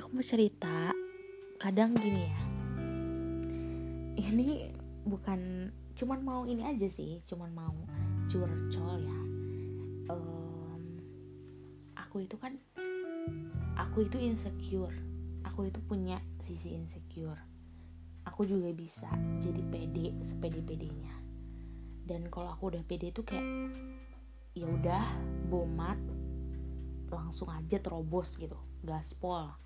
aku mau cerita kadang gini ya. Ini bukan cuman mau ini aja sih cuman mau curcol ya. Um, aku itu kan aku itu insecure. Aku itu punya sisi insecure. Aku juga bisa jadi pede sepede pedenya dan kalau aku udah pede itu kayak ya udah bomat langsung aja terobos gitu gaspol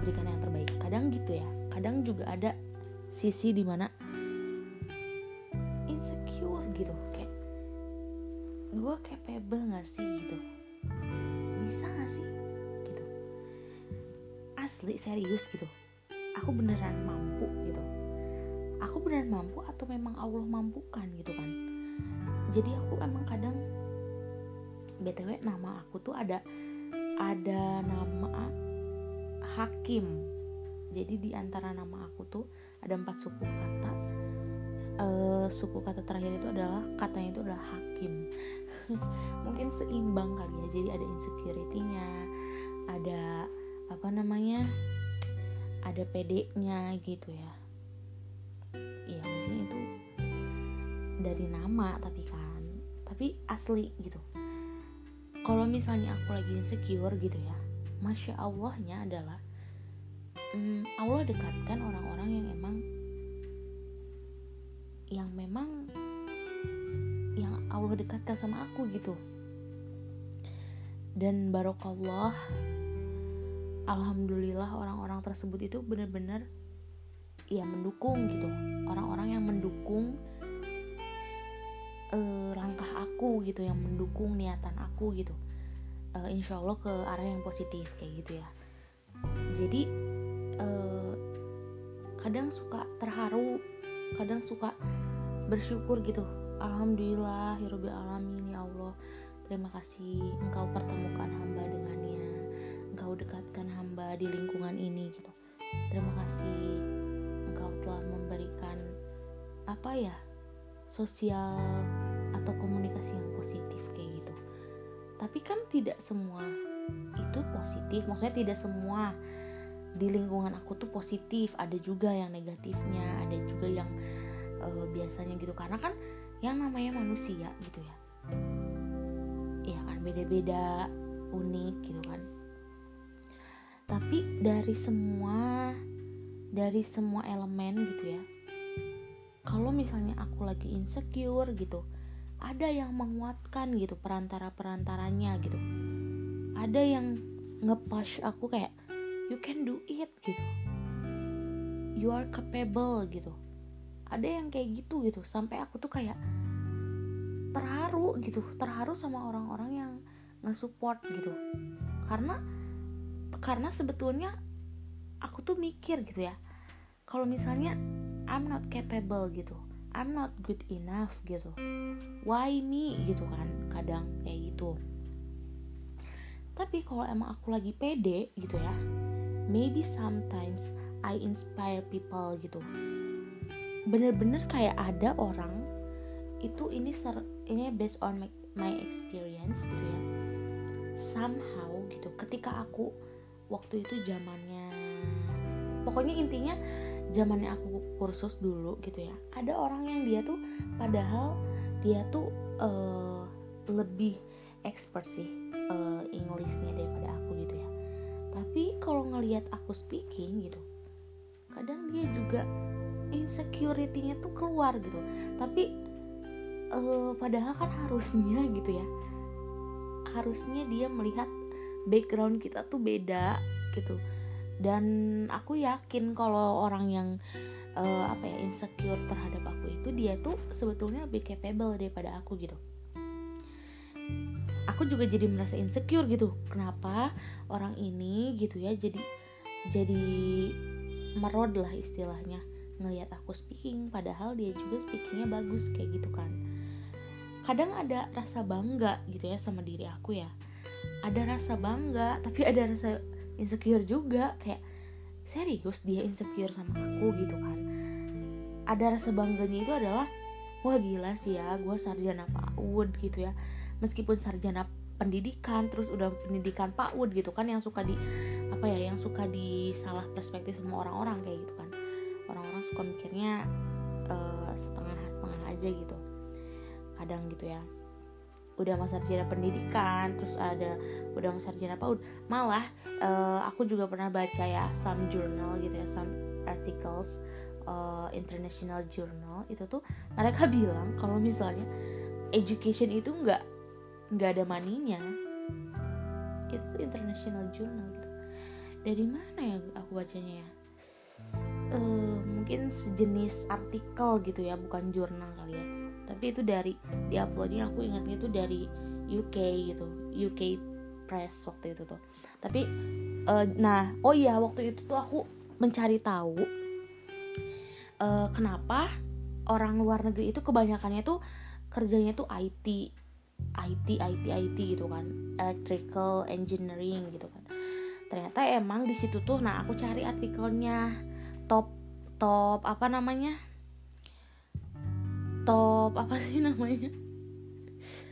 berikan yang terbaik. Kadang gitu ya. Kadang juga ada sisi di mana insecure gitu. Kayak gue capable gak sih? gitu. Bisa gak sih? gitu. Asli serius gitu. Aku beneran mampu gitu. Aku beneran mampu atau memang Allah mampukan? gitu kan. Jadi aku emang kadang btw nama aku tuh ada ada nama hakim. Jadi di antara nama aku tuh ada empat suku kata. Uh, suku kata terakhir itu adalah katanya itu adalah hakim. Mungkin seimbang kali ya. Jadi ada insecurity-nya ada apa namanya ada PD-nya gitu ya. Ya mungkin itu dari nama tapi kan. Tapi asli gitu. Kalau misalnya aku lagi insecure gitu ya masya allahnya adalah hmm, Allah dekatkan orang-orang yang emang yang memang yang Allah dekatkan sama aku gitu. Dan barokallah alhamdulillah orang-orang tersebut itu benar-benar ya mendukung gitu. Orang-orang yang mendukung uh, langkah aku gitu yang mendukung niatan aku gitu uh, insya Allah ke arah yang positif kayak gitu ya. Jadi uh, kadang suka terharu kadang suka bersyukur gitu. Alhamdulillah Hirobil Alamin ya Allah. Terima kasih engkau pertemukan hamba dengannya Engkau dekatkan hamba di lingkungan ini gitu. Terima kasih engkau telah memberikan Apa ya Sosial atau komunikasi yang positif tapi kan tidak semua itu positif. Maksudnya tidak semua di lingkungan aku tuh positif. Ada juga yang negatifnya ada juga yang uh, biasanya gitu. Karena kan yang namanya manusia gitu ya. Ya kan beda-beda unik gitu kan. Tapi dari semua dari semua elemen gitu ya. Kalau misalnya aku lagi insecure gitu ada yang menguatkan gitu perantara-perantaranya gitu. Ada yang ngepush aku kayak you can do it gitu. You are capable gitu. Ada yang kayak gitu gitu. Sampai aku tuh kayak terharu gitu. Terharu sama orang-orang yang nge-support gitu. Karena karena sebetulnya aku tuh mikir gitu ya. Kalau misalnya I'm not capable gitu I'm not good enough gitu. Why me? Gitu kan kadang kayak gitu. Tapi kalau emang aku lagi pede gitu ya maybe sometimes I inspire people gitu. Bener-bener kayak ada orang itu ini ser ini based on my, my experience gitu ya. Somehow gitu ketika aku waktu itu zamannya pokoknya intinya zamannya aku kursus dulu gitu ya. Ada orang yang dia tuh padahal dia tuh uh, lebih expert sih uh, Inggrisnya daripada aku gitu ya. Tapi kalau ngelihat aku speaking gitu kadang dia juga insecurity-nya tuh keluar gitu. Tapi uh, padahal kan harusnya gitu ya harusnya dia melihat background kita tuh beda gitu. Dan aku yakin kalau orang yang uh, apa ya insecure terhadap aku itu dia tuh sebetulnya lebih capable daripada aku gitu. Aku juga jadi merasa insecure gitu. Kenapa orang ini gitu ya jadi jadi merod lah istilahnya ngelihat aku speaking padahal dia juga speakingnya bagus kayak gitu kan. Kadang ada rasa bangga gitu ya sama diri aku ya. Ada rasa bangga tapi ada rasa insecure juga kayak serius dia insecure sama aku gitu kan. Ada rasa bangganya itu adalah wah gila sih ya gue sarjana PAUD gitu ya. Meskipun sarjana pendidikan terus udah pendidikan PAUD gitu kan yang suka di apa ya yang suka disalah perspektif sama orang-orang kayak gitu kan. Orang-orang suka mikirnya uh, setengah-setengah aja gitu. Kadang gitu ya udah masa sarjana pendidikan terus ada udah masa sarjana apa malah uh, aku juga pernah baca ya some journal gitu ya some articles uh, international journal itu tuh mereka bilang kalau misalnya education itu nggak nggak ada maninya itu international journal gitu. Dari mana ya aku bacanya ya? Uh, mungkin sejenis artikel gitu ya bukan jurnal kali ya tapi itu dari di uploadnya aku ingatnya itu dari UK gitu. UK Press waktu itu tuh. Tapi uh, nah oh iya waktu itu tuh aku mencari tahu uh, kenapa orang luar negeri itu kebanyakannya tuh kerjanya tuh IT IT IT IT gitu kan. Electrical engineering gitu kan. Ternyata emang di situ tuh nah aku cari artikelnya. Top top apa namanya top apa sih namanya?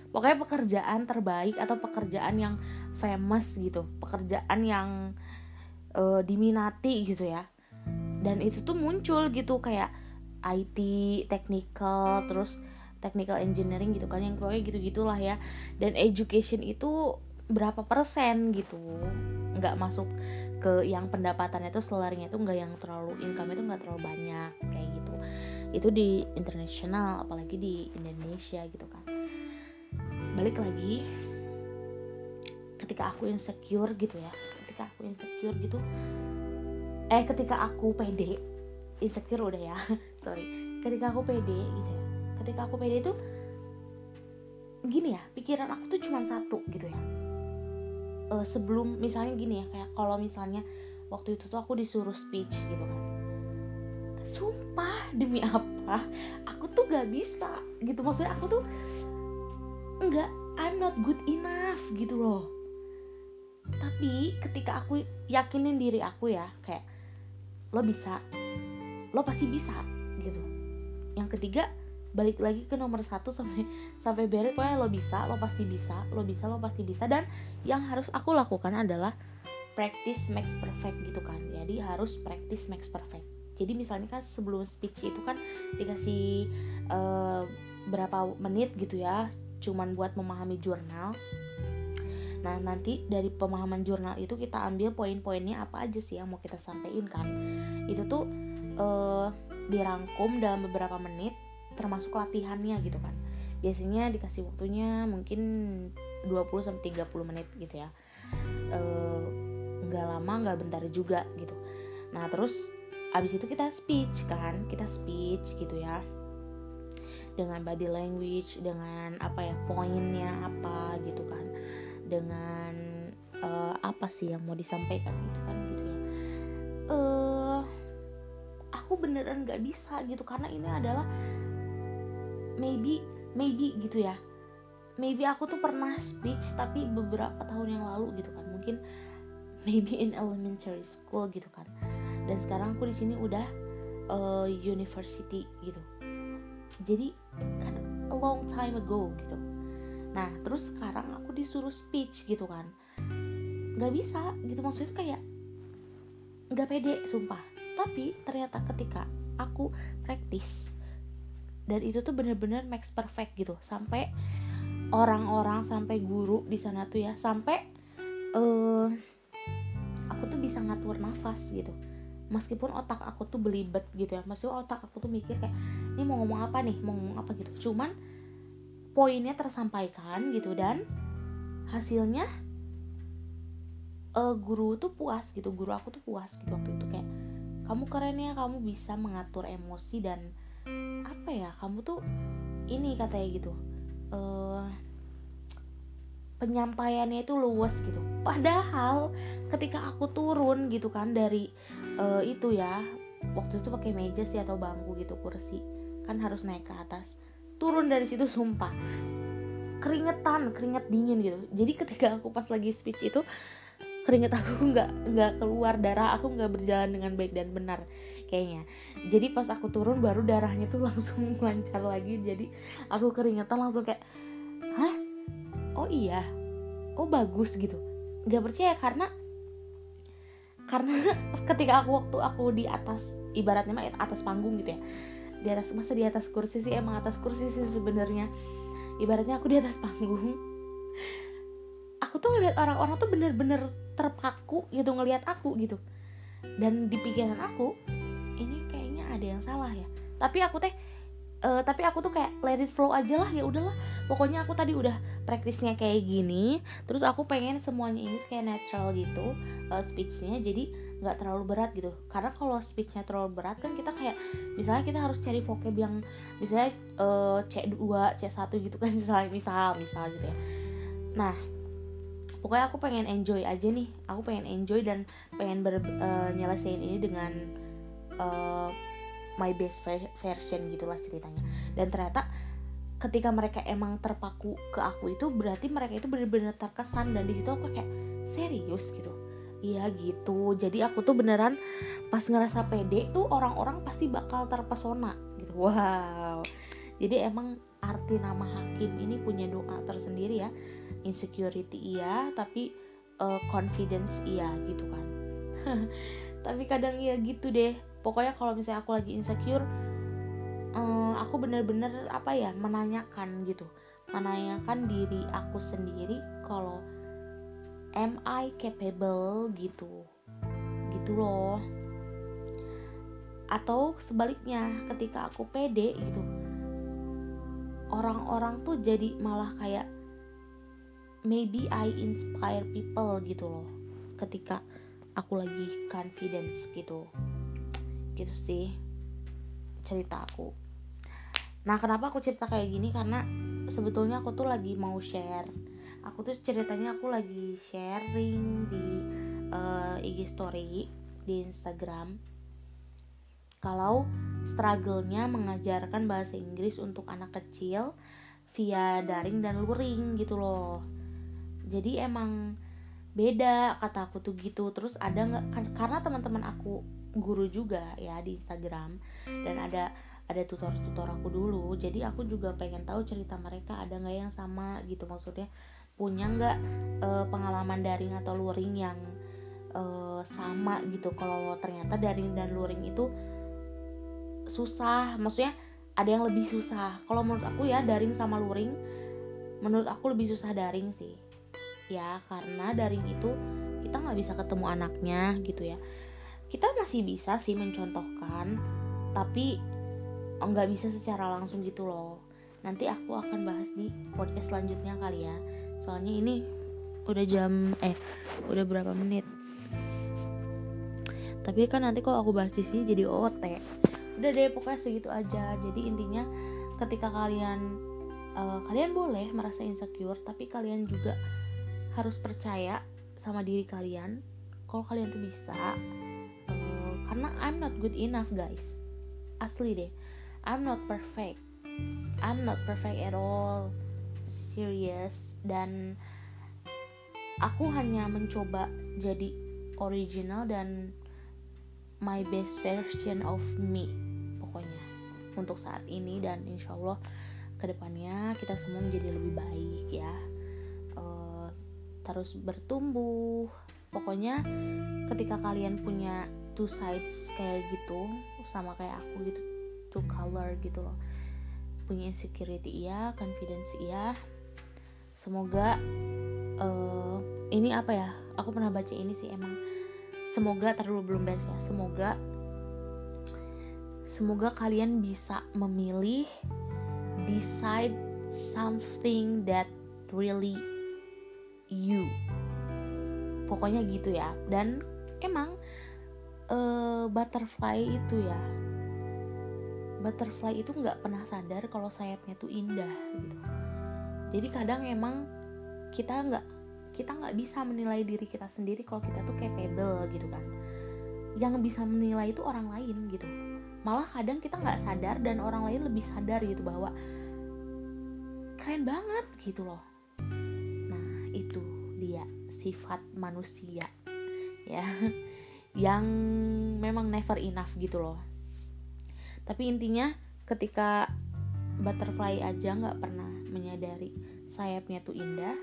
Pokoknya pekerjaan terbaik atau pekerjaan yang famous gitu. Pekerjaan yang uh, diminati gitu ya. Dan itu tuh muncul gitu kayak IT technical terus technical engineering gitu kan yang pokoknya gitu gitulah ya. Dan education itu berapa persen gitu. Nggak masuk ke yang pendapatannya tuh selarinya tuh nggak yang terlalu income itu nggak terlalu banyak kayak gitu itu di internasional apalagi di Indonesia gitu kan. Balik lagi ketika aku insecure gitu ya ketika aku insecure gitu eh ketika aku pede insecure udah ya sorry. Ketika aku pede gitu ya ketika aku pede itu gini ya pikiran aku tuh cuma satu gitu ya. Uh, sebelum misalnya gini ya kayak kalau misalnya waktu itu tuh aku disuruh speech gitu kan sumpah demi apa? Aku tuh gak bisa gitu. Maksudnya aku tuh enggak I'm not good enough gitu loh. Tapi ketika aku yakinin diri aku ya kayak lo bisa lo pasti bisa gitu. Yang ketiga balik lagi ke nomor satu sampai sampai beres pokoknya lo bisa lo pasti bisa lo bisa lo pasti bisa. Dan yang harus aku lakukan adalah practice makes perfect gitu kan. Jadi harus practice makes perfect jadi misalnya kan sebelum speech itu kan dikasih uh, berapa menit gitu ya cuman buat memahami jurnal. Nah nanti dari pemahaman jurnal itu kita ambil poin-poinnya apa aja sih yang mau kita sampaikan kan. Itu tuh uh, dirangkum dalam beberapa menit termasuk latihannya gitu kan. Biasanya dikasih waktunya mungkin 20 sampai 30 menit gitu ya. Eh, nggak lama nggak bentar juga gitu. Nah terus abis itu kita speech kan kita speech gitu ya. Dengan body language dengan apa ya poinnya apa gitu kan. Dengan uh, apa sih yang mau disampaikan gitu kan gitu ya. Uh, aku beneran nggak bisa gitu karena ini adalah maybe maybe gitu ya. Maybe aku tuh pernah speech tapi beberapa tahun yang lalu gitu kan. Mungkin maybe in elementary school gitu kan dan sekarang aku di sini udah uh, university gitu. Jadi kan a long time ago gitu. Nah terus sekarang aku disuruh speech gitu kan. Nggak bisa gitu maksudnya kayak nggak pede sumpah. Tapi ternyata ketika aku praktis dan itu tuh bener-bener makes perfect gitu. Sampai orang-orang sampai guru di sana tuh ya sampai uh, aku tuh bisa ngatur nafas gitu meskipun otak aku tuh belibet gitu ya meskipun otak aku tuh mikir kayak ini mau ngomong apa nih? Mau ngomong apa gitu? Cuman poinnya tersampaikan gitu dan hasilnya uh, guru tuh puas gitu guru aku tuh puas gitu waktu itu kayak kamu keren ya kamu bisa mengatur emosi dan apa ya kamu tuh ini katanya gitu. Uh, penyampaiannya itu luwes gitu. Padahal ketika aku turun gitu kan dari uh, itu ya. Waktu itu pakai meja sih atau bangku gitu kursi. Kan harus naik ke atas. Turun dari situ sumpah. Keringetan keringet dingin gitu. Jadi ketika aku pas lagi speech itu keringet aku nggak nggak keluar. Darah aku nggak berjalan dengan baik dan benar kayaknya. Jadi pas aku turun baru darahnya tuh langsung lancar lagi. Jadi aku keringetan langsung kayak hah? Oh iya? Oh bagus gitu. Nggak percaya karena karena ketika aku waktu aku di atas ibaratnya mah atas panggung gitu ya. Di atas masa di atas kursi sih? Emang atas kursi sih sebenarnya. Ibaratnya aku di atas panggung. Aku tuh ngeliat orang-orang tuh bener-bener terpaku gitu ngelihat aku gitu. Dan di pikiran aku ini kayaknya ada yang salah ya. Tapi aku teh uh, tapi aku tuh kayak let it flow aja lah ya udahlah. Pokoknya aku tadi udah praktisnya kayak gini terus aku pengen semuanya ini kayak natural gitu uh, speechnya jadi nggak terlalu berat gitu. Karena kalau speechnya terlalu berat kan kita kayak misalnya kita harus cari vocab yang misalnya uh, C2 C1 gitu kan misalnya misal misal gitu ya. Nah pokoknya aku pengen enjoy aja nih. Aku pengen enjoy dan pengen ber, uh, nyelesain ini dengan uh, my best version gitulah ceritanya. Dan ternyata ketika mereka emang terpaku ke aku itu berarti mereka itu benar-benar terkesan. Dan di situ aku kayak serius? gitu. Iya gitu. Jadi aku tuh beneran pas ngerasa pede tuh orang-orang pasti bakal terpesona gitu. Wow. Jadi emang arti nama hakim ini punya doa tersendiri ya. Insecurity iya tapi uh, confidence iya gitu kan. Tapi kadang ya gitu deh. Pokoknya kalau misalnya aku lagi insecure um, aku bener-bener apa ya menanyakan gitu. Menanyakan diri aku sendiri kalau am I capable? gitu. Gitu loh. Atau sebaliknya ketika aku pede gitu orang-orang tuh jadi malah kayak maybe I inspire people gitu loh. Ketika aku lagi confidence gitu. Gitu sih cerita aku. Nah kenapa aku cerita kayak gini? Karena sebetulnya aku tuh lagi mau share. Aku tuh ceritanya aku lagi sharing di uh, eh, IG story di Instagram. Kalau struggle-nya mengajarkan bahasa Inggris untuk anak kecil via daring dan luring gitu loh. Jadi emang beda kata aku tuh gitu. Terus ada nggak kan karena teman-teman aku guru juga ya di Instagram. Dan ada ada tutor-tutor aku dulu. Jadi aku juga pengen tahu cerita mereka ada nggak yang sama gitu. Maksudnya punya nggak uh, pengalaman daring atau luring yang uh, sama gitu. Kalau ternyata daring dan luring itu susah. Maksudnya ada yang lebih susah. Kalau menurut aku ya daring sama luring menurut aku lebih susah daring sih. Ya karena daring itu kita nggak bisa ketemu anaknya gitu ya kita masih bisa sih mencontohkan tapi nggak bisa secara langsung gitu loh. Nanti aku akan bahas di podcast selanjutnya kali ya. Soalnya ini udah jam eh udah berapa menit? Tapi kan nanti kalau aku bahas di sini jadi OT udah deh pokoknya segitu aja. Jadi intinya ketika kalian uh, kalian boleh merasa insecure tapi kalian juga harus percaya sama diri kalian. Kalau kalian tuh bisa karena I'm not good enough guys. Asli deh. I'm not perfect. I'm not perfect at all. Serious. Dan aku hanya mencoba jadi original dan my best version of me pokoknya untuk saat ini. Dan insya Allah ke depannya kita semua menjadi lebih baik ya. Uh, terus bertumbuh. Pokoknya ketika kalian punya two sides kayak gitu sama kayak aku gitu two color gitu loh. Punya insecurity iya confidence iya. Semoga uh, ini apa ya? Aku pernah baca ini sih emang semoga terlalu belum beres ya. Semoga semoga kalian bisa memilih decide something that really you. Pokoknya gitu ya. Dan emang uh, butterfly itu ya. Butterfly itu nggak pernah sadar kalau sayapnya tuh indah gitu. Jadi kadang emang kita nggak kita nggak bisa menilai diri kita sendiri kalau kita tuh capable gitu kan. Yang bisa menilai itu orang lain gitu. Malah kadang kita nggak sadar dan orang lain lebih sadar gitu bahwa keren banget gitu loh. Nah itu dia sifat manusia ya yang memang never enough gitu loh. Tapi intinya ketika butterfly aja nggak pernah menyadari sayapnya tuh indah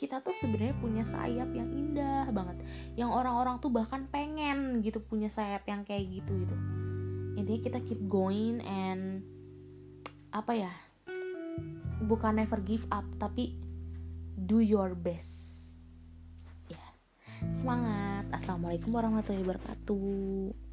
kita tuh sebenarnya punya sayap yang indah banget. Yang orang-orang tuh bahkan pengen gitu punya sayap yang kayak gitu gitu. Intinya kita keep going and apa ya? Bukan never give up tapi do your best semangat. Assalamualaikum warahmatullahi wabarakatuh